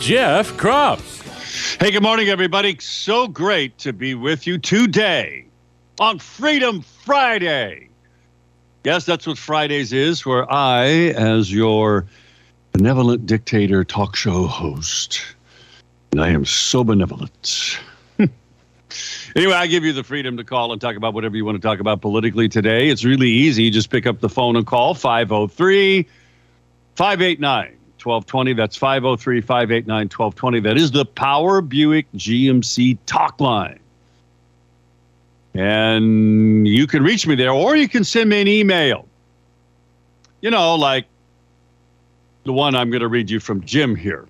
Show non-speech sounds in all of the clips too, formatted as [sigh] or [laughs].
Jeff Kropp. Hey, good morning, everybody. So great to be with you today on Freedom Friday. Yes, that's what Fridays is, where I, as your benevolent dictator talk show host, and I am so benevolent [laughs] Anyway, I give you the freedom to call and talk about whatever you want to talk about politically today. It's really easy. Just pick up the phone and call 503 589 1220. That's 503 589 1220. That is the Power Buick GMC talk line. And you can reach me there, or you can send me an email. You know, like the one I'm going to read you from Jim here.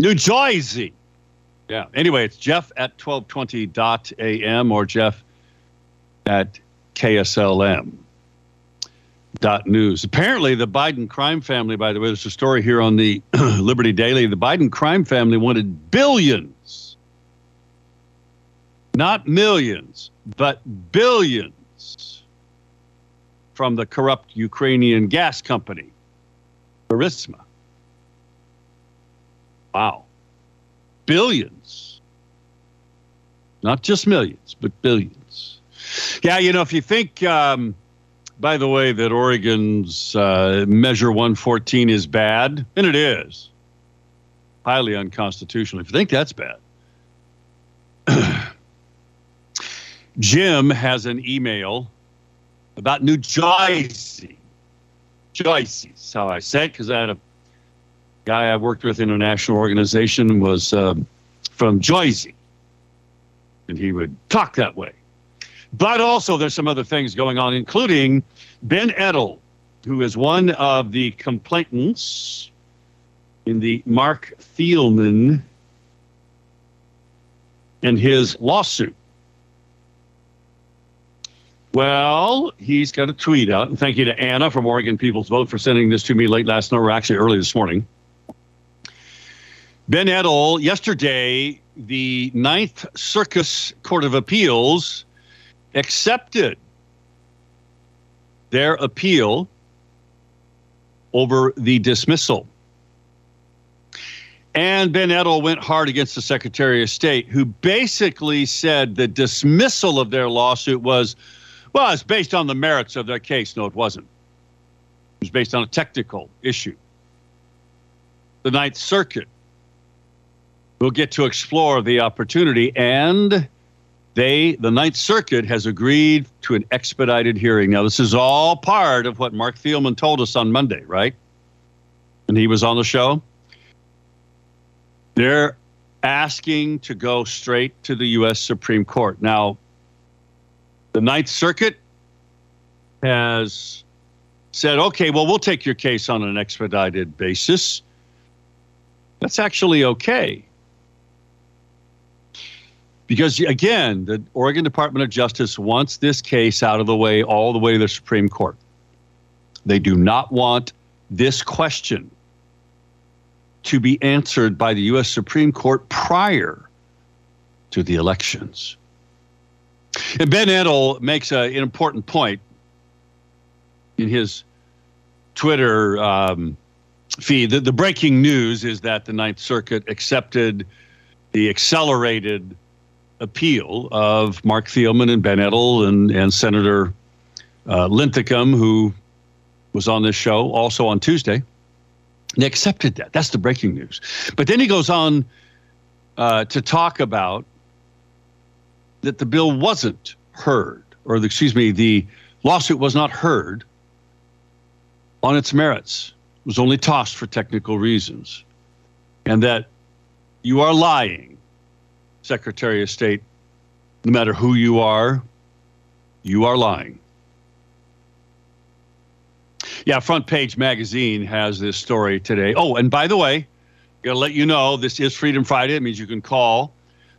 New Jersey. Yeah. Anyway, it's Jeff at 1220.am or Jeff at KSLM. Dot news. Apparently, the Biden crime family, by the way, there's a story here on the [clears throat] Liberty Daily. The Biden crime family wanted billions, not millions, but billions from the corrupt Ukrainian gas company, Burisma. Wow billions. Not just millions, but billions. Yeah, you know, if you think, um, by the way, that Oregon's uh, Measure 114 is bad, and it is highly unconstitutional, if you think that's bad, [clears throat] Jim has an email about New Jersey. Jersey is how I say it because I had a guy I worked with in a national organization was uh, from Jersey, and he would talk that way. But also, there's some other things going on, including Ben Edtl, who is one of the complainants in the Mark Thielman and his lawsuit. Well, he's got a tweet out, and thank you to Anna from Oregon People's Vote for sending this to me late last night, or actually early this morning. Ben Edtl, yesterday, the Ninth Circuit Court of Appeals accepted their appeal over the dismissal. And Ben Edtl went hard against the Secretary of State, who basically said the dismissal of their lawsuit was, well, it's based on the merits of their case. No, it wasn't. It was based on a technical issue. The Ninth Circuit we'll get to explore the opportunity. And they, the Ninth Circuit, has agreed to an expedited hearing. Now, this is all part of what Mark Thielman told us on Monday, right? And he was on the show. They're asking to go straight to the U.S. Supreme Court. Now, the Ninth Circuit has said, okay, well, we'll take your case on an expedited basis. That's actually okay. Because again, the Oregon Department of Justice wants this case out of the way all the way to the Supreme Court. They do not want this question to be answered by the U.S. Supreme Court prior to the elections. And Ben Edtl makes a, an important point in his Twitter um, feed. The, the breaking news is that the Ninth Circuit accepted the accelerated appeal of Mark Thielman and Ben Edtl and, and Senator uh, Linthicum, who was on this show also on Tuesday. They accepted that. That's the breaking news. But then he goes on uh, to talk about that the bill wasn't heard, or the, excuse me, the lawsuit was not heard on its merits. It was only tossed for technical reasons. And that you are lying Secretary of State, no matter who you are, you are lying. Yeah, Front Page Magazine has this story today. Oh, and by the way, going to let you know this is Freedom Friday. It means you can call,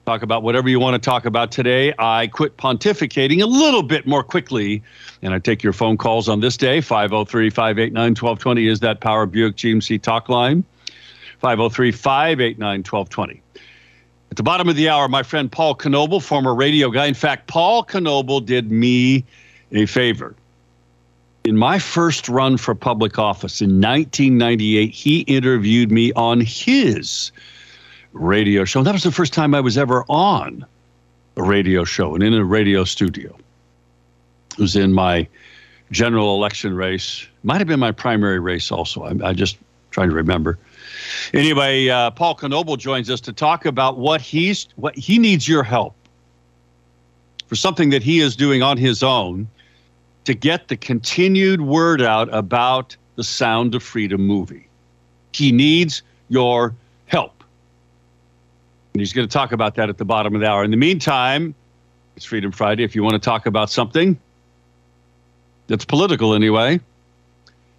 talk about whatever you want to talk about today. I quit pontificating a little bit more quickly, and I take your phone calls on this day. 503 589 1220 is that Power Buick GMC talk line. 503 589 1220. At the bottom of the hour, my friend Paul Knoebel, former radio guy. In fact, Paul Knoebel did me a favor. In my first run for public office in 1998, he interviewed me on his radio show. That was the first time I was ever on a radio show and in a radio studio. It was in my general election race. Might have been my primary race also. I, I just trying to remember. Anyway, uh, Paul Knoebel joins us to talk about what he's what he needs your help for something that he is doing on his own to get the continued word out about the Sound of Freedom movie. He needs your help. And he's going to talk about that at the bottom of the hour. In the meantime, it's Freedom Friday. If you want to talk about something that's political anyway,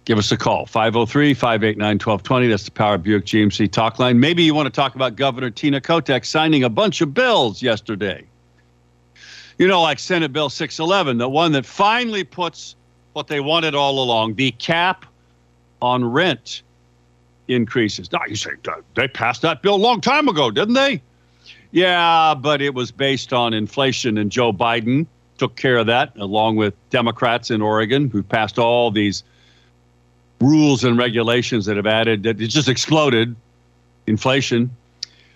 give us a call 503 589 1220. That's the Power Buick GMC talk line. Maybe you want to talk about Governor Tina Kotek signing a bunch of bills yesterday. You know, like Senate Bill 611, the one that finally puts what they wanted all along the cap on rent increases. Now, you say they passed that bill a long time ago, didn't they? Yeah, but it was based on inflation, and Joe Biden took care of that, along with Democrats in Oregon who passed all these rules and regulations that have added that it just exploded inflation.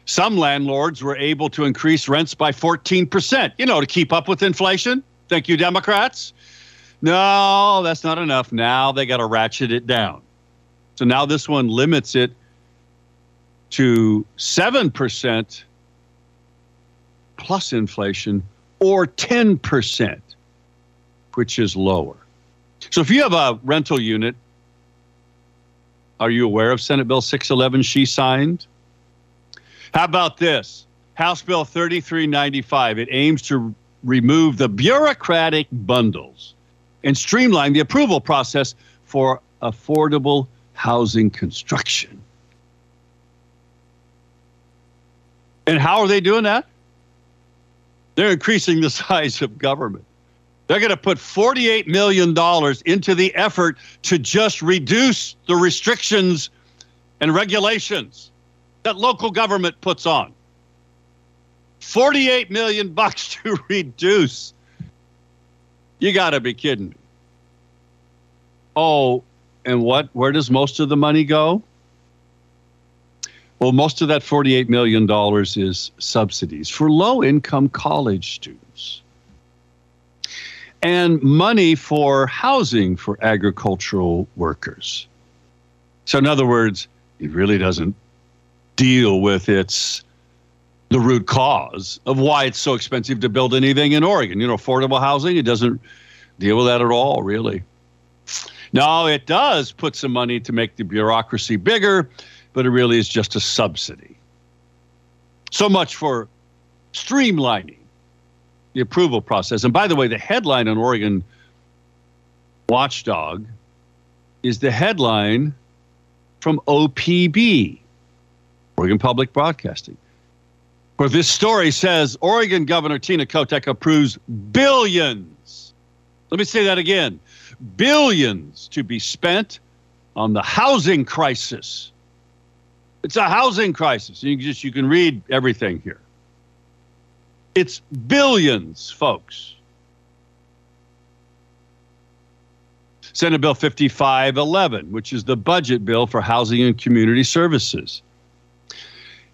Some landlords were able to increase rents by 14%, you know, to keep up with inflation. Thank you, Democrats. No, that's not enough. Now they got to ratchet it down. So now this one limits it to 7% plus inflation or 10%, which is lower. So if you have a rental unit are you aware of Senate Bill 611 she signed? How about this? House Bill 3395. It aims to remove the bureaucratic bundles and streamline the approval process for affordable housing construction. And how are they doing that? They're increasing the [laughs] size of government. They're going to put $48 million into the effort to just reduce the restrictions and regulations that local government puts on. 48 million bucks [laughs] to reduce. You got to be kidding me. Oh, and what where does most of the money go? Well, most of that 48 million dollars is subsidies for low income college students and money for housing for agricultural workers. So, in other words, it really doesn't deal with its the root cause of why it's so expensive to build anything in Oregon. You know, affordable housing, it doesn't deal with that at all, really. No, it does put some money to make the bureaucracy bigger, but it really is just a subsidy. So much for streamlining the approval process. And by the way, the headline on Oregon Watchdog is the headline from OPB, Oregon Public Broadcasting, where this story says Oregon Governor Tina Kotek approves billions. Let me say that again billions to be spent on the housing crisis. It's a housing crisis. You can just you can read everything here. It's billions, folks. Senate Bill 5511, which is the budget bill for housing and community services.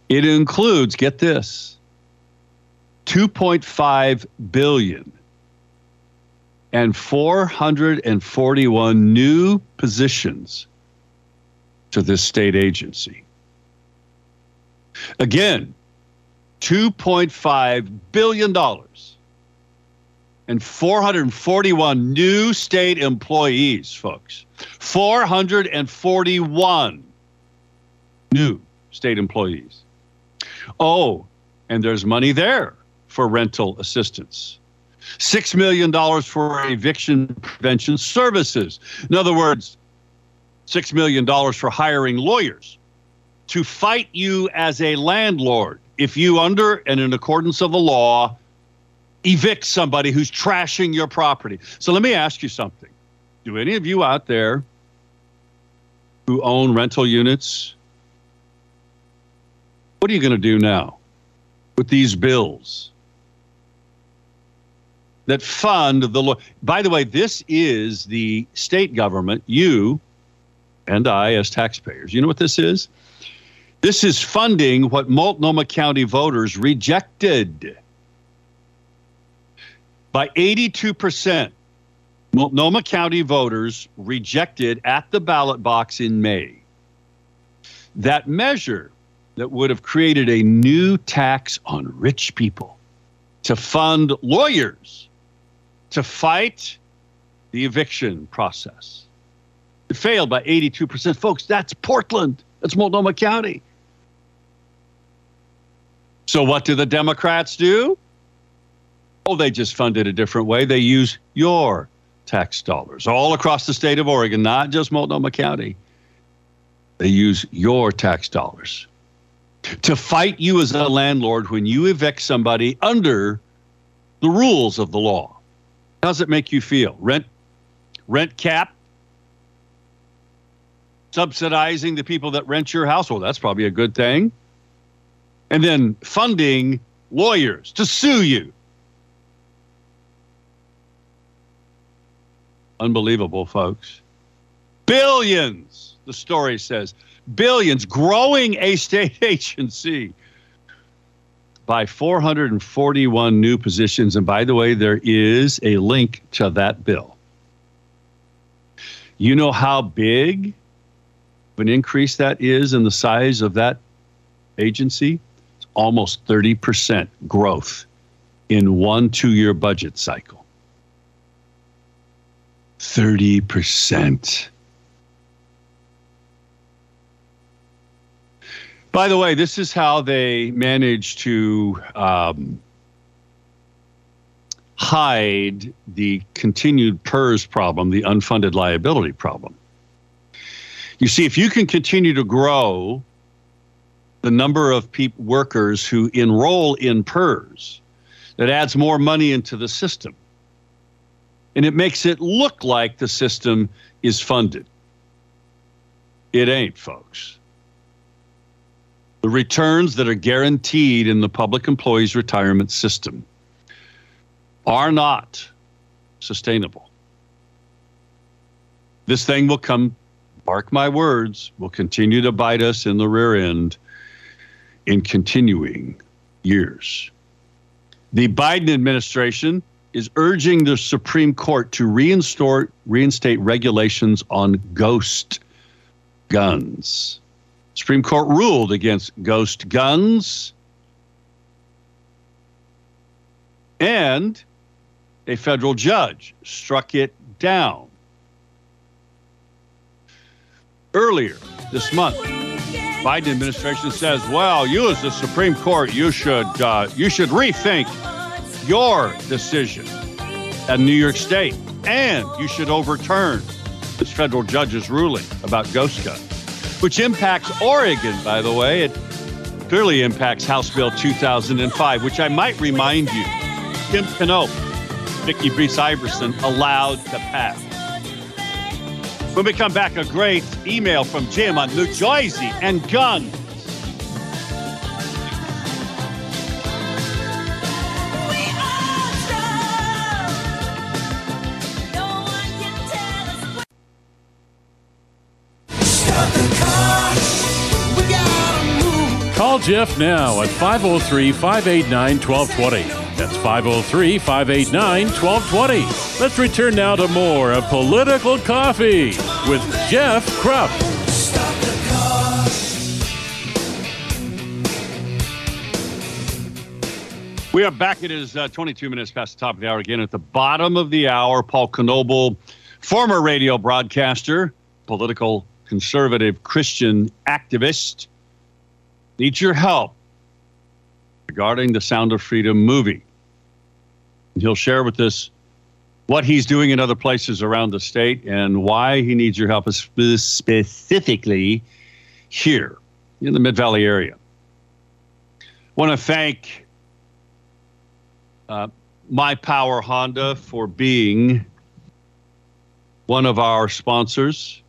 It includes, get this, 2.5 billion and 441 new positions to this state agency. Again, $2.5 billion and 441 new state employees, folks. 441 new state employees. Oh, and there's money there for rental assistance. $6 million for eviction prevention services. In other words, $6 million for hiring lawyers to fight you as a landlord if you, under and in accordance of the law, evict somebody who's trashing your property. So let me ask you something. Do any of you out there who own rental units, what are you going to do now with these bills that fund the law? By the way, this is the state government, you and I as taxpayers. You know what this is? This is funding what Multnomah County voters rejected by 82%. Multnomah County voters rejected at the ballot box in May that measure that would have created a new tax on rich people to fund lawyers to fight the eviction process. It failed by 82%. Folks, that's Portland. That's Multnomah County. So, what do the Democrats do? Oh, they just fund it a different way. They use your tax dollars all across the state of Oregon, not just Multnomah County. They use your tax dollars to fight you as a landlord when you evict somebody under the rules of the law. How does it make you feel? Rent rent cap subsidizing the people that rent your house. Well, that's probably a good thing. And then funding lawyers to sue you Unbelievable, folks. Billions, the story says. Billions, growing a state [laughs] agency by 441 new positions. And by the way, there is a link to that bill. You know how big of an increase that is in the size of that agency? Almost 30% growth in one two year budget cycle. 30%. By the way, this is how they manage to um, hide the continued PERS problem, the unfunded liability problem. You see, if you can continue to grow the number of people, workers who enroll in PERS, that adds more money into the system and it makes it look like the system is funded. It ain't, folks. The returns that are guaranteed in the public employees retirement system are not sustainable. This thing will come, mark my words, will continue to bite us in the rear end in continuing years. The Biden administration is urging the Supreme Court to reinstate, regulations on ghost guns. Supreme Court ruled against ghost guns, and a federal judge struck it down. Earlier this month, Biden administration says, "Well, you as the Supreme Court, you should uh, you should rethink your decision at New York State, and you should overturn this federal judge's ruling about ghost guns, which impacts Oregon, by the way. It clearly impacts House Bill 2005, which I might remind you, Tim Knopp, Vikki Breese-Iverson allowed to pass. When we come back, a great email from Jim on New Jersey and guns. Call Jeff now at 503 589 1220. That's 503 589 1220. Let's return now to more of Political Coffee with Jeff Kropp. We are back. It is uh, 22 minutes past the top of the hour again. At the bottom of the hour, Paul Knoble, former radio broadcaster, political conservative Christian activist, needs your help regarding the Sound of Freedom movie. He'll share with us what he's doing in other places around the state and why he needs your help specifically here. in the Mid Valley area. Want to thank uh, My Power Honda for being one of our sponsors.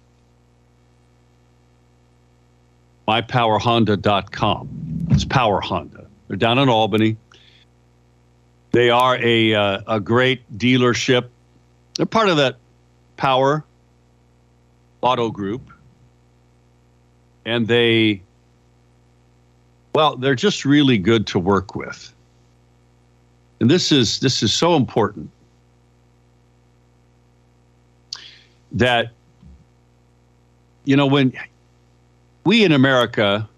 MyPowerHonda.com. It's Power Honda. They're down in Albany. They are a, uh, a great dealership. They're part of that Power Auto Group. And they, well, they're just really good to work with. And this is this is so important that you know when we in America,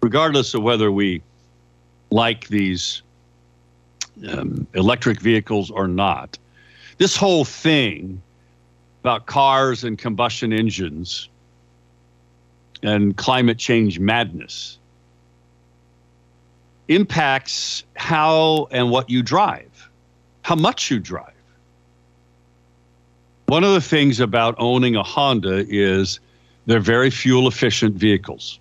regardless of whether we like these um, electric vehicles or not, this whole thing about cars and combustion engines and climate change madness impacts how and what you drive, how much you drive. One of the things about owning a Honda is they're very fuel efficient vehicles.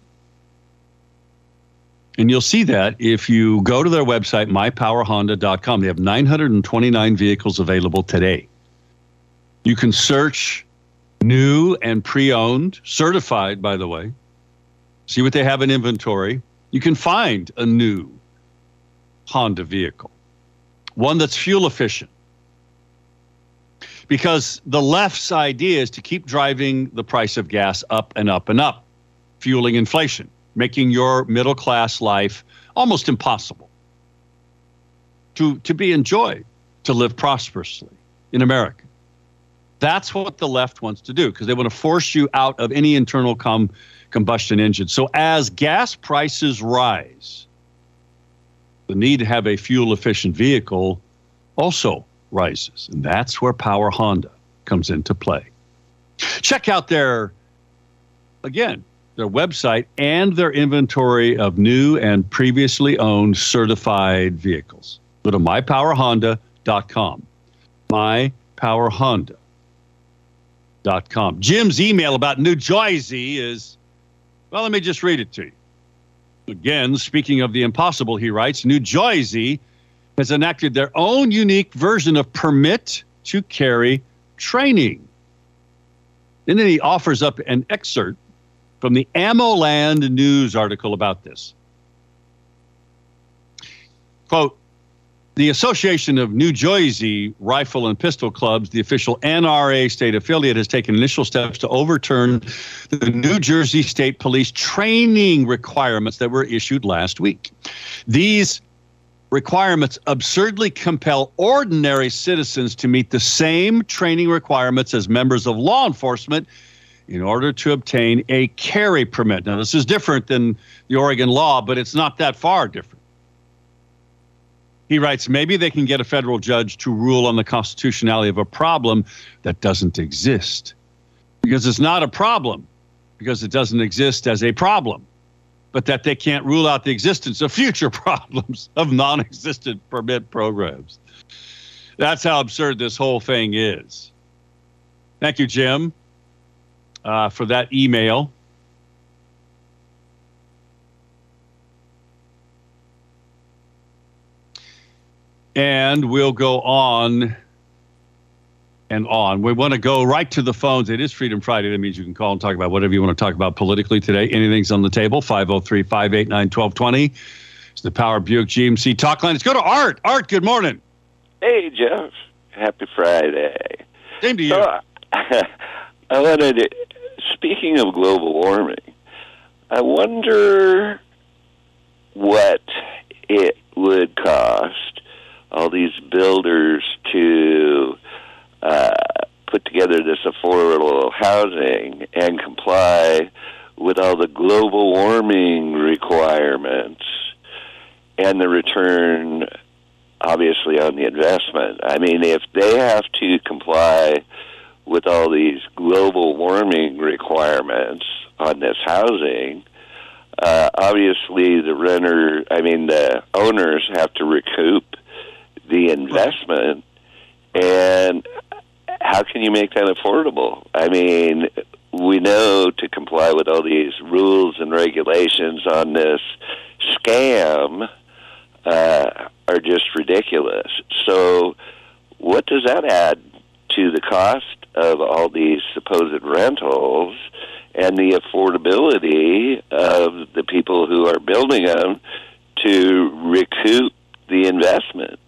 And you'll see that if you go to their website, mypowerhonda.com. They have 929 vehicles available today. You can search new and pre owned, certified, by the way. See what they have in inventory. You can find a new Honda vehicle, one that's fuel efficient. Because the left's idea is to keep driving the price of gas up and up and up, fueling inflation, making your middle class life almost impossible to, to be enjoyed, to live prosperously in America. That's what the left wants to do because they want to force you out of any internal com- combustion engine. So as gas prices rise, the need to have a fuel efficient vehicle also rises. And that's where Power Honda comes into play. Check out their, again, their website and their inventory of new and previously owned certified vehicles. Go to mypowerhonda.com. Mypowerhonda.com. Jim's email about New Jersey is well, let me just read it to you. Again, speaking of the impossible, he writes New Jersey has enacted their own unique version of permit to carry training. And then he offers up an excerpt from the AmmoLand News article about this. Quote, the Association of New Jersey Rifle and Pistol Clubs, the official NRA state affiliate, has taken initial steps to overturn the New Jersey State Police training requirements that were issued last week. These requirements absurdly compel ordinary citizens to meet the same training requirements as members of law enforcement in order to obtain a carry permit. Now, this is different than the Oregon law, but it's not that far different. He writes, maybe they can get a federal judge to rule on the constitutionality of a problem that doesn't exist. Because it's not a problem, because it doesn't exist as a problem, but that they can't rule out the existence of future [laughs] problems of non existent permit programs. That's how absurd this whole thing is. Thank you, Jim, uh, for that email. And we'll go on and on. We want to go right to the phones. It is Freedom Friday. That means you can call and talk about whatever you want to talk about politically today. Anything's on the table. 503 589 1220. It's the Power Buick GMC talk line. Let's go to Art. Art, good morning. Hey, Jeff. Happy Friday. Same to you. So, [laughs] I wanted to, speaking of global warming, I wonder what it would cost all these builders to uh, put together this affordable housing and comply with all the global warming requirements and the return obviously on the investment. I mean, if they have to comply with all these global warming requirements on this housing, uh, obviously the renter, I mean, the owners have to recoup the investment. And how can you make that affordable? I mean, we know to comply with all these rules and regulations on this scam uh, are just ridiculous. So, what does that add to the cost of all these supposed rentals and the affordability of the people who are building them to recoup the investment?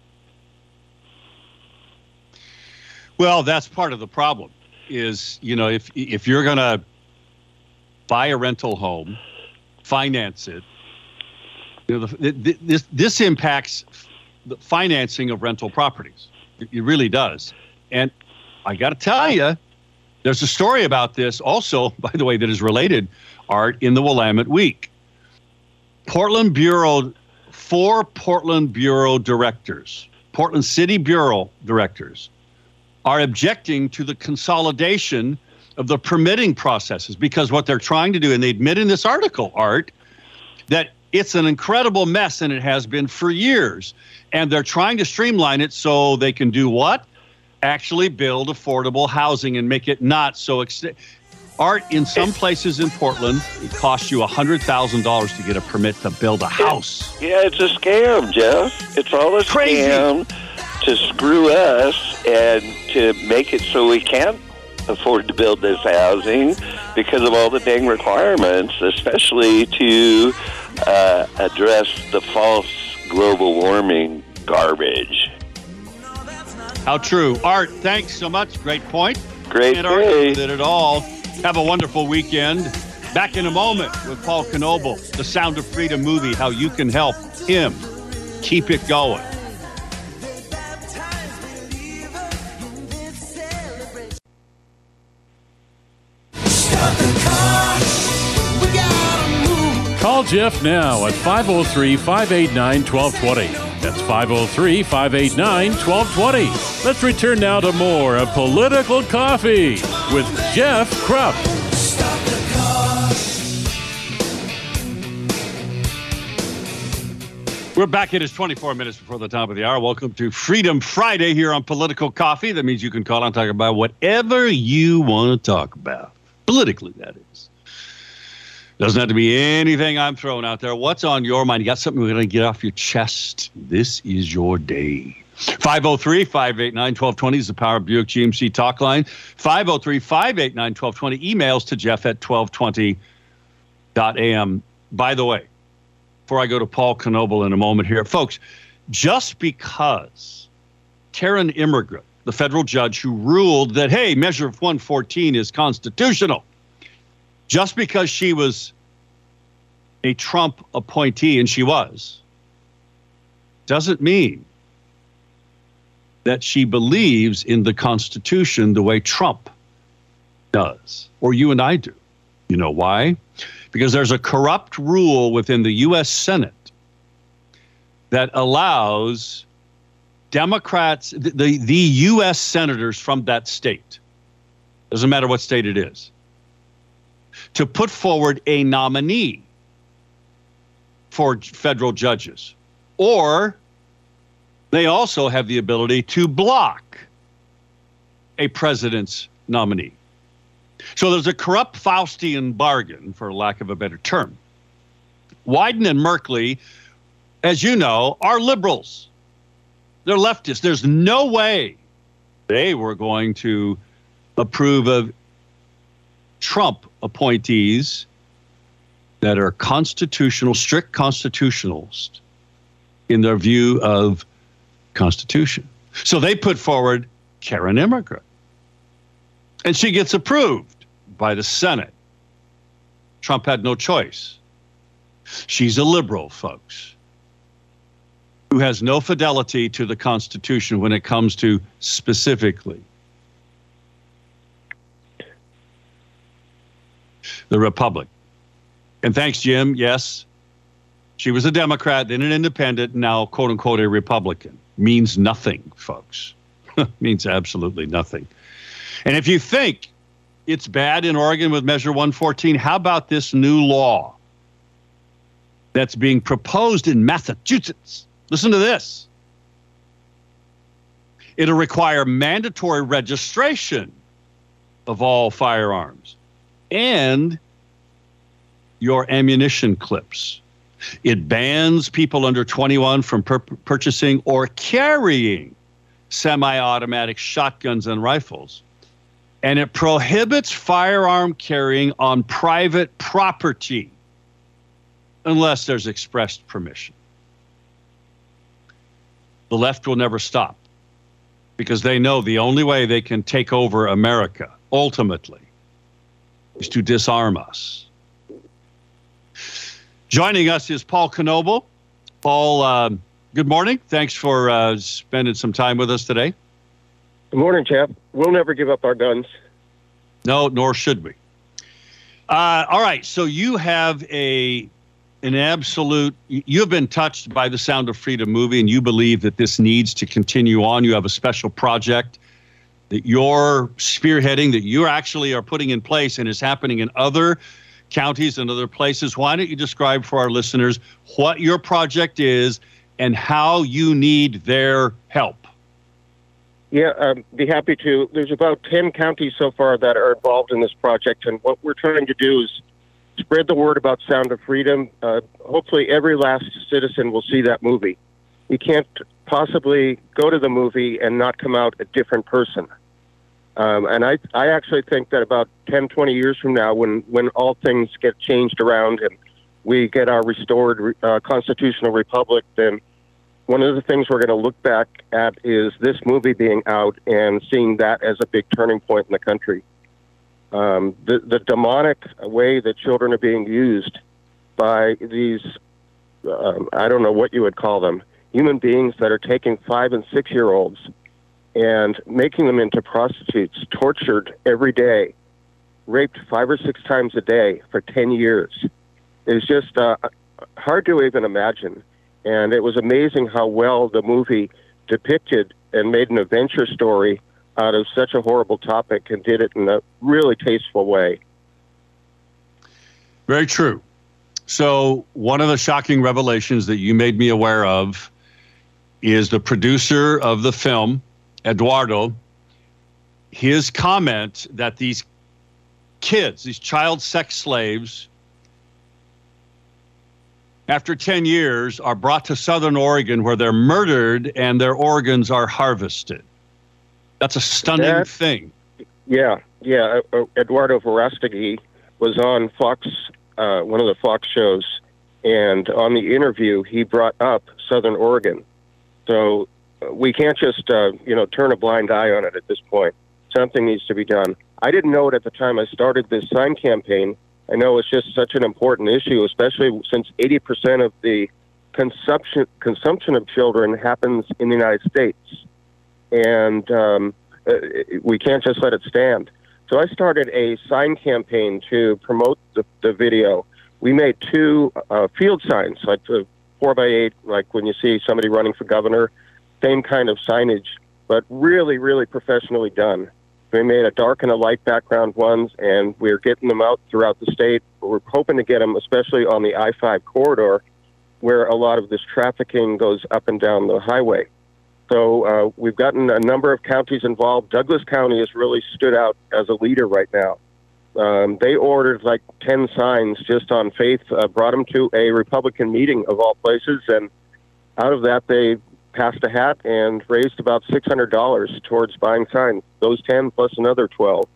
Well, that's part of the problem. Is you know if if you're going to buy a rental home, finance it, you know, the, the, this this impacts the financing of rental properties. It, it really does. And I got to tell you, there's a story about this also, [laughs] by the way, that is related. Art in the Willamette Week. Portland Bureau, four Portland Bureau directors, Portland City Bureau directors, are objecting to the consolidation of the permitting processes because what they're trying to do, and they admit in this article, Art, that it's an incredible mess and it has been for years. And they're trying to streamline it so they can do what? Actually build affordable housing and make it not so expensive. Art, in some places in Portland, it costs you $100,000 to get a permit to build a house. Yeah, it's a scam, Jeff. It's all a Crazy. scam to screw us and to make it so we can't afford to build this housing because of all the dang requirements, especially to uh, address the false global warming garbage. How true. Art, thanks so much. Great point. Great Can't argue day. with it at all. Have a wonderful weekend. Back in a moment with Paul Knoble, the Sound of Freedom movie, how you can help him keep it going. Call Jeff now at 503 589 1220. That's 503 589 1220. Let's return now to more of Political Coffee with Jeff Kropp. We're back. It is 24 minutes before the top of the hour. Welcome to Freedom Friday here on Political Coffee. That means you can call and talk about whatever you want to talk about. Politically, that is. Doesn't have to be anything I'm throwing out there. What's on your mind? You got something we're going to get off your chest? This is your day. 503 589 1220 is the Power Buick GMC talk line. 503 589 1220. Emails to Jeff at 1220.am. By the way, before I go to Paul Knoble in a moment here, folks, just because Karin Immergut, the federal judge who ruled that, hey, Measure 114 is constitutional, just because she was a Trump appointee, and she was, doesn't mean that she believes in the Constitution the way Trump does, or you and I do. You know why? Because there's a corrupt rule within the U.S. Senate that allows Democrats, the, the, the U.S. senators from that state, doesn't matter what state it is, to put forward a nominee for federal judges. Or they also have the ability to block a president's nominee. So there's a corrupt Faustian bargain, for lack of a better term. Wyden and Merkley, as you know, are liberals. They're leftists. There's no way they were going to approve of Trump appointees that are constitutional, strict constitutionalists in their view of Constitution. So they put forward Karin Immergut. And she gets approved by the Senate. Trump had no choice. She's a liberal, folks, who has no fidelity to the Constitution when it comes to specifically the Republic. And thanks, Jim. Yes, she was a Democrat, then an independent, now, quote unquote, a Republican. Means nothing, folks. [laughs] Means absolutely nothing. And if you think it's bad in Oregon with Measure 114, how about this new law that's being proposed in Massachusetts? Listen to this. It'll require mandatory registration of all firearms. And your ammunition clips. It bans people under 21 from pur- purchasing or carrying semi automatic shotguns and rifles. And it prohibits firearm carrying on private property unless there's expressed permission. The left will never stop because they know the only way they can take over America ultimately is to disarm us. Joining us is Paul Knoebel. Paul, uh, good morning. Thanks for uh, spending some time with us today. Good morning, Jeff. We'll never give up our guns. No, nor should we. Uh, all right, so you have a an absolute. You have been touched by the Sound of Freedom movie, and you believe that this needs to continue on. You have a special project that you're spearheading, that you actually are putting in place, and is happening in other counties and other places. Why don't you describe for our listeners what your project is and how you need their help? Yeah, um, be happy to. There's about 10 counties so far that are involved in this project, and what we're trying to do is spread the word about Sound of Freedom. Uh, hopefully, every last citizen will see that movie. You can't possibly go to the movie and not come out a different person. Um, and I, I actually think that about 10, 20 years from now, when, when all things get changed around and we get our restored uh, constitutional republic, then one of the things we're going to look back at is this movie being out and seeing that as a big turning point in the country. Um, the, the demonic way that children are being used by these, um, I don't know what you would call them, human beings that are taking five and six year olds and making them into prostitutes, tortured every day, raped five or six times a day for 10 years is just uh, hard to even imagine. And it was amazing how well the movie depicted and made an adventure story out of such a horrible topic and did it in a really tasteful way. Very true. So, one of the shocking revelations that you made me aware of is the producer of the film, Eduardo, his comment that these kids, these child sex slaves, after 10 years, are brought to Southern Oregon where they're murdered and their organs are harvested. That's a stunning that, thing. Yeah, yeah. Uh, uh Eduardo Verástegui was on Fox, uh, one of the Fox shows, and on the interview, he brought up Southern Oregon. So we can't just uh, you know turn a blind eye on it at this point. Something needs to be done. I didn't know it at the time I started this sign campaign. I know it's just such an important issue, especially since 80% of the consumption consumption of children happens in the United States, and um, uh, we can't just let it stand. So I started a sign campaign to promote the, the video. We made two uh, field signs, like the four by eight, like when you see somebody running for governor same kind of signage, but really, really professionally done. We made a dark and a light background ones, and we're getting them out throughout the state. We're hoping to get them, especially on the I 5 corridor, where a lot of this trafficking goes up and down the highway. So uh, we've gotten a number of counties involved. Douglas County has really stood out as a leader right now. Um, they ordered like 10 signs just on faith, uh, brought them to a Republican meeting of all places, and out of that, they passed a hat and raised about $600 towards buying signs, those 10 plus another 12.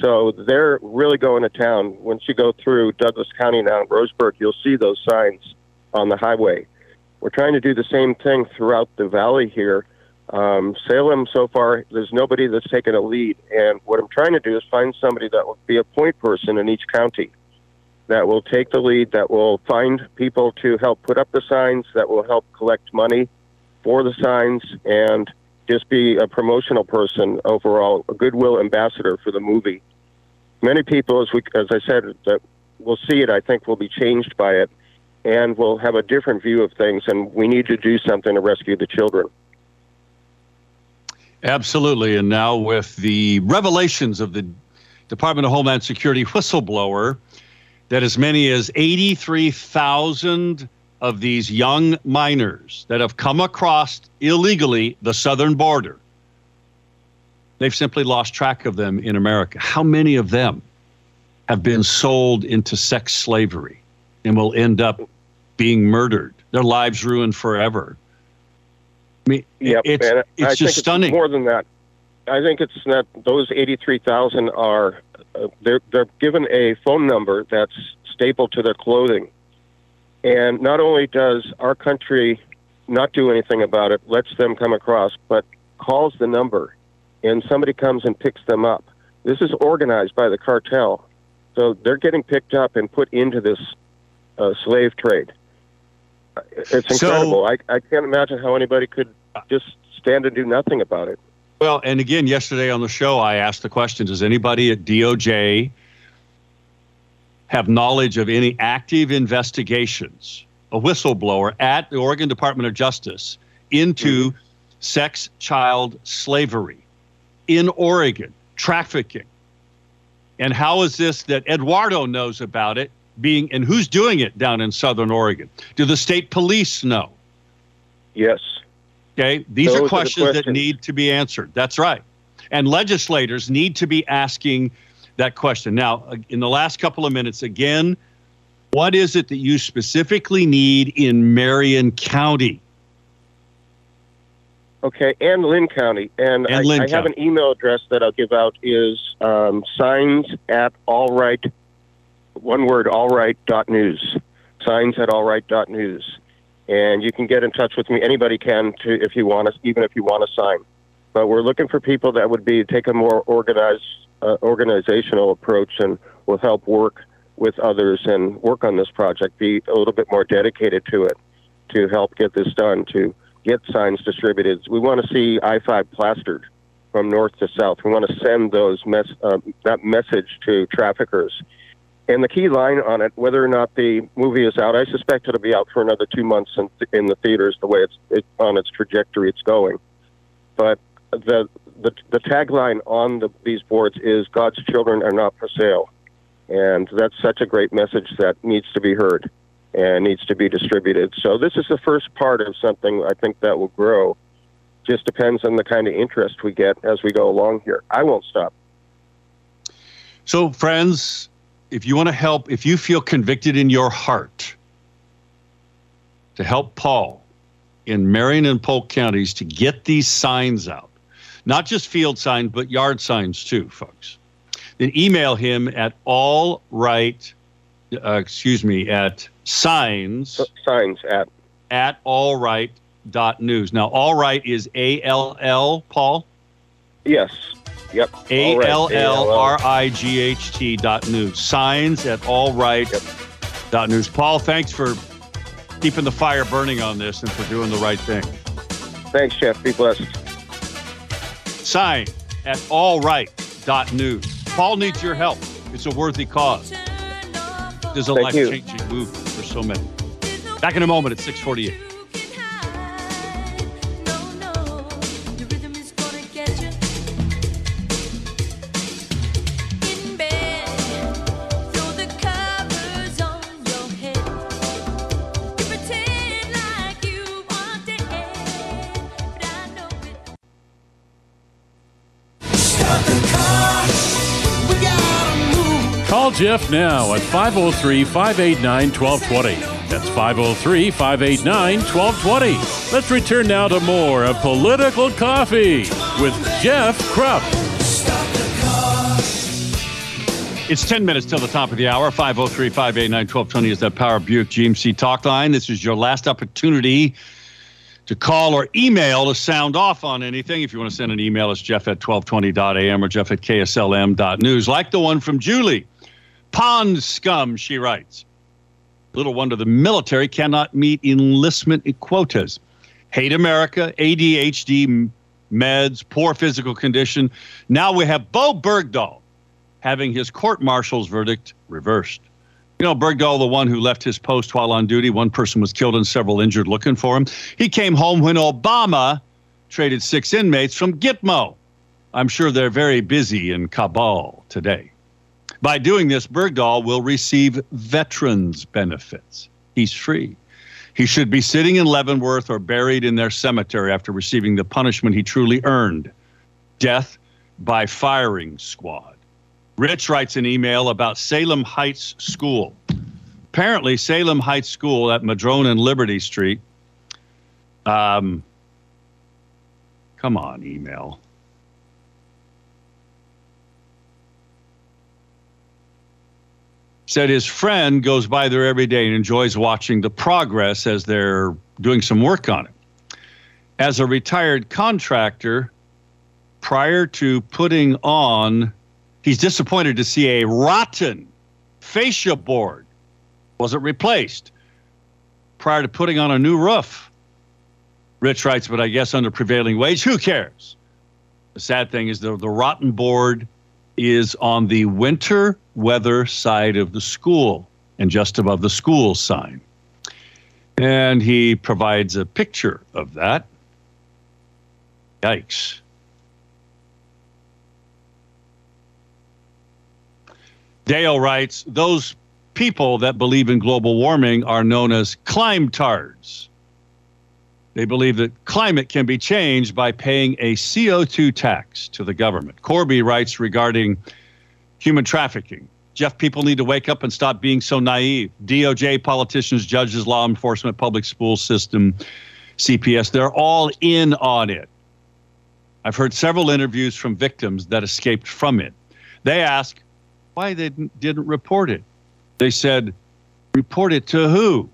So they're really going to town. Once you go through Douglas County now in Roseburg, you'll see those signs on the highway. We're trying to do the same thing throughout the valley here. Um, Salem, so far, there's nobody that's taken a lead. And what I'm trying to do is find somebody that will be a point person in each county that will take the lead, that will find people to help put up the signs, that will help collect money for the signs and just be a promotional person overall, a goodwill ambassador for the movie. Many people, as we, as I said, that will see it, I think, will be changed by it, and will have a different view of things. And we need to do something to rescue the children. Absolutely. And now with the revelations of the Department of Homeland Security whistleblower, that as many as 83,000 of these young minors that have come across illegally the southern border. They've simply lost track of them in America. How many of them have been sold into sex slavery and will end up being murdered, their lives ruined forever. Mean, Yep, it's, and it's I just think stunning. It's more than that. I think it's that those 83,000 are uh, they're they're given a phone number that's stapled to their clothing. And not only does our country not do anything about it, lets them come across, but calls the number and somebody comes and picks them up. This is organized by the cartel. So they're getting picked up and put into this uh, slave trade. Uh, It's So- incredible. I, I can't imagine how anybody could just stand and do nothing about it. Well, and again, yesterday on the show, I asked the question Does anybody at DOJ have knowledge of any active investigations, a whistleblower at the Oregon Department of Justice into mm-hmm. sex child slavery in Oregon, trafficking? And how is this that Eduardo knows about it being, and who's doing it down in Southern Oregon? Do the state police know? Yes. Okay, these are are the questions that need to be answered. That's right. And legislators need to be asking that question. Now, uh, in the last couple of minutes, again, what is it that you specifically need in Marion County? Okay, and Linn County. And, And I, Lynn I have an email address that I'll give out is um, signs at all right, one word, all right dot news. Signs at all right dot news. And you can get in touch with me. Anybody can, to, if you want to, even if you want to sign. But we're looking for people that would be take a more organized, uh, organizational approach and will help work with others and work on this project. Be a little bit more dedicated to it to help get this done. To get signs distributed. We want to see I-5 plastered from north to south. We want to send those mess uh, that message to traffickers. And the key line on it, whether or not the movie is out, I suspect it'll be out for another two months in, in the theaters. The way it's it, on its trajectory it's going, but the the, the tagline on the, these boards is "God's children are not for sale," and that's such a great message that needs to be heard and needs to be distributed. So this is the first part of something I think that will grow. Just depends on the kind of interest we get as we go along here. I won't stop. So, friends, if you want to help, if you feel convicted in your heart to help Paul in Marion and Polk counties to get these signs out, not just field signs, but yard signs too, folks, then email him at all right, uh, excuse me, at signs Signs at at all right dot news. Now, all right is A L L, Paul? yes, yep. A L L R. I G H T dot news. Signs at all right dot news. Paul, thanks for keeping the fire burning on this and for doing the right thing. Thanks, Jeff. Be blessed. Sign at all right dot news. Paul needs your help. It's a worthy cause. There's a life changing movement for so many. Back in a moment at 648. Jeff now at 503 589 1220. That's 503 589 1220. Let's return now to more of Political Coffee with Jeff Kropp. It's 10 minutes till the top of the hour. 503 589 1220 is that Power Buick GMC talk line. This is your last opportunity to call or email to sound off on anything. If you want to send an email, it's jeff at 1220.am or jeff at kslm.news, like the one from Julie. Pond scum, she writes. Little wonder the military cannot meet enlistment quotas. Hate America, ADHD, meds, poor physical condition. Now we have Bo Bergdahl having his court martial's verdict reversed. You know, Bergdahl, the one who left his post while on duty, one person was killed and several injured looking for him. He came home when Obama traded six inmates from Gitmo. I'm sure they're very busy in Kabul today. By doing this, Bergdahl will receive veterans benefits. He's free. He should be sitting in Leavenworth or buried in their cemetery after receiving the punishment he truly earned death by firing squad. Rich writes an email about Salem Heights School. Apparently, Salem Heights School at Madrone and Liberty Street. Um, come on, email. Said his friend goes by there every day and enjoys watching the progress as they're doing some work on it. As a retired contractor, prior to putting on, he's disappointed to see a rotten fascia board wasn't replaced prior to putting on a new roof. Rich writes, but I guess under prevailing wage, who cares? The sad thing is the, the rotten board is on the winter weather side of the school and just above the school sign. And he provides a picture of that. Yikes. Dale writes, those people that believe in global warming are known as climetards. They believe that climate can be changed by paying a CO2 tax to the government. Corby writes regarding human trafficking. Jeff, people need to wake up and stop being so naive. DOJ, politicians, judges, law enforcement, public school system, CPS, they're all in on it. I've heard several interviews from victims that escaped from it. They ask why they didn't, report it. They said, report it to who?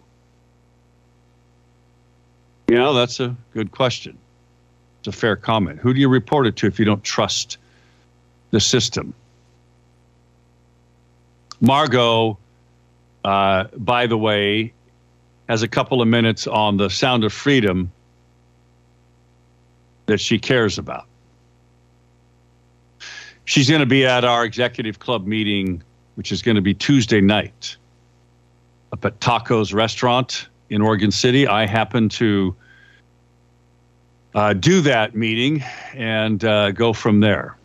You know, that's a good question. It's a fair comment. Who do you report it to if you don't trust the system? Margot, uh, by the way, has a couple of minutes on the sound of freedom that she cares about. She's going to be at our executive club meeting, which is going to be Tuesday night up at Tacos Restaurant in Oregon City. I happen to uh, do that meeting and uh, go from there.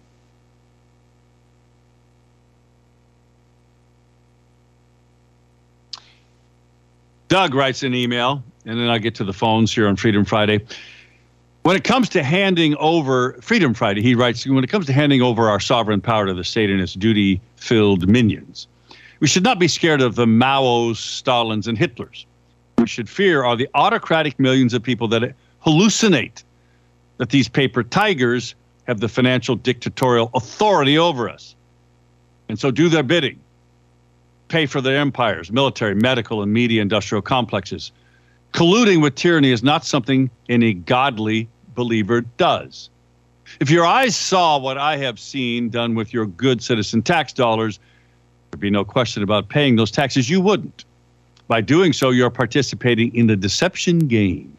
Doug writes an email, and then I get to the phones here on Freedom Friday. When it comes to handing over Freedom Friday, he writes, when it comes to handing over our sovereign power to the state and its duty filled minions, we should not be scared of the Maos, Stalins, and Hitlers. We should fear are the autocratic millions of people that hallucinate that these paper tigers have the financial dictatorial authority over us. And so do their bidding, pay for their empires, military, medical, and media industrial complexes. Colluding with tyranny is not something any godly believer does. If your eyes saw what I have seen done with your good citizen tax dollars, there'd be no question about paying those taxes. You wouldn't. By doing so, you're participating in the deception game.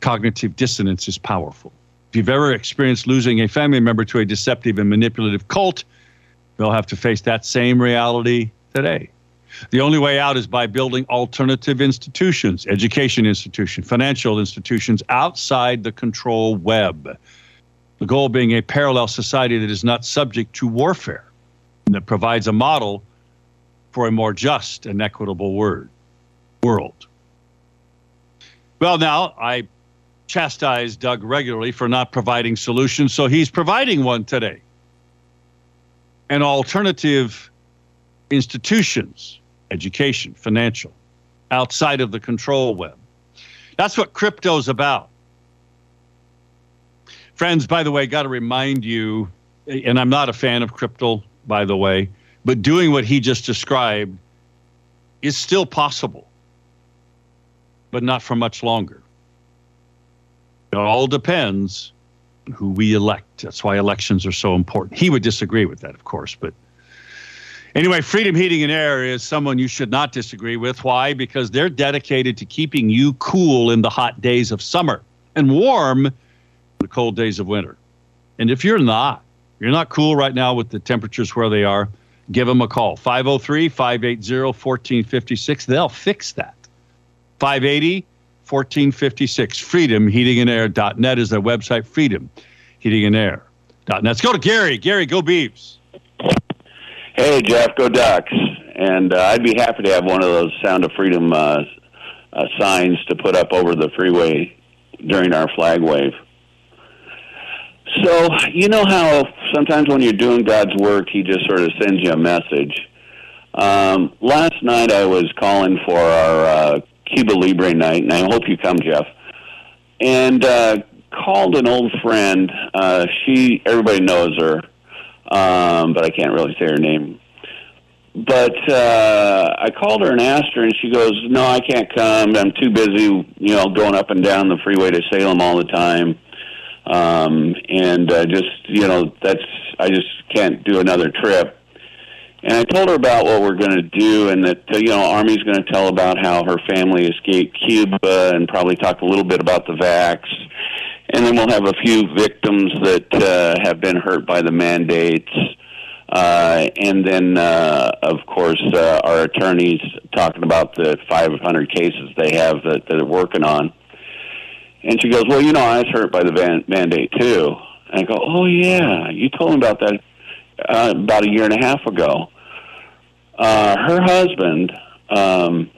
Cognitive dissonance is powerful. If you've ever experienced losing a family member to a deceptive and manipulative cult, they'll have to face that same reality today. The only way out is by building alternative institutions, education institutions, financial institutions outside the control web. The goal being a parallel society that is not subject to warfare and that provides a model for a more just and equitable word, world. Well, now, I chastise Doug regularly for not providing solutions, so he's providing one today. An alternative institutions, education, financial, outside of the control web. That's what crypto's about. Friends, by the way, got to remind you, and I'm not a fan of crypto, by the way, but doing what he just described is still possible, but not for much longer. It all depends who we elect. That's why elections are so important. He would disagree with that, of course, but Anyway, Freedom Heating and Air is someone you should not disagree with. Why? Because they're dedicated to keeping you cool in the hot days of summer and warm in the cold days of winter. And if you're not, you're not cool right now with the temperatures where they are, give them a call 503 580 1456. They'll fix that. 580 1456. FreedomHeatingandAir.net is their website, FreedomHeatingandAir.net. Let's go to Gary. Gary, go Beavs. Hey, Jeff, go Ducks. And uh, I'd be happy to have one of those Sound of Freedom uh, uh, signs to put up over the freeway during our flag wave. So, you know how sometimes when you're doing God's work, He just sort of sends you a message. Um, last night I was calling for our uh, Cuba Libre night, and I hope you come, Jeff. And uh, called an old friend. Uh, she, everybody knows her, um, but I can't really say her name. But uh, I called her and asked her, and she goes, "No, I can't come. I'm too busy, you know, going up and down the freeway to Salem all the time." um, and uh, just you know that's I just can't do another trip. And I told her about what we're going to do, and that you know Army's going to tell about how her family escaped Cuba, and probably talk a little bit about the vax, and then we'll have a few victims that uh, have been hurt by the mandates. Uh, and then, uh, of course, uh, our attorneys talking about the 500 cases they have that, that they're working on. And she goes, well, you know, I was hurt by the van- mandate too. And I go, oh yeah, you told me about that uh, about a year and a half ago. Uh, her husband, um,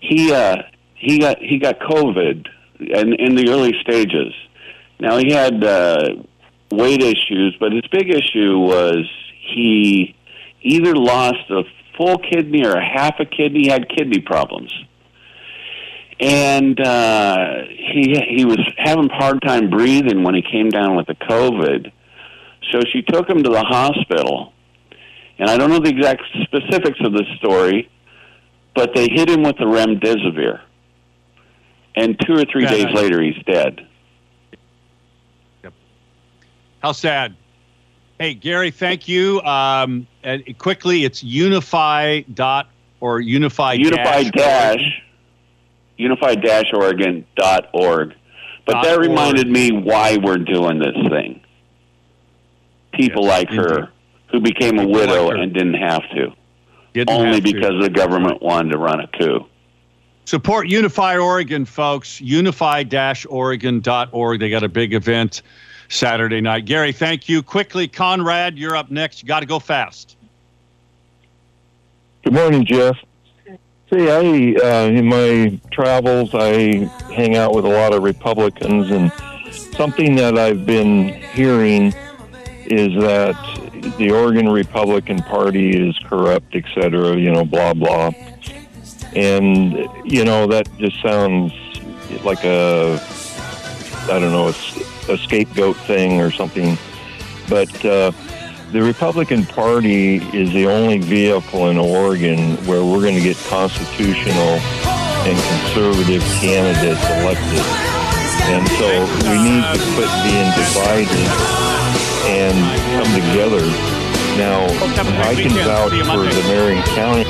he uh, he got he got COVID in in the early stages. Now he had uh, weight issues, but his big issue was he either lost a full kidney or a half a kidney. He had kidney problems and uh, he he was having a hard time breathing when he came down with the COVID. So she took him to the hospital, and I don't know the exact specifics of this story, but they hit him with the remdesivir, and two or three days later he's dead. Yep. How sad. Hey Gary, thank you. Um, and quickly, it's unify dot or unify unify dash unified-oregon.org. But dot that reminded org. me why we're doing this thing. People yes, like indeed. her who became a widow like and didn't have to. Didn't only have because to. the government wanted to run a coup. Support Unify Oregon, folks. Unify-oregon.org. They got a big event Saturday night. Gary, thank you. Quickly, Conrad, you're up next. You got to go fast. Good morning, Jeff. See, I uh, in my travels, I hang out with a lot of Republicans, and something that I've been hearing is that the Oregon Republican Party is corrupt, etc. You know, blah blah, and you know that just sounds like a I don't know, a, a scapegoat thing or something, but. Uh, the Republican Party is the only vehicle in Oregon where we're going to get constitutional and conservative candidates elected. And so we need to quit being divided and come together. Now, I can vouch for the Marion County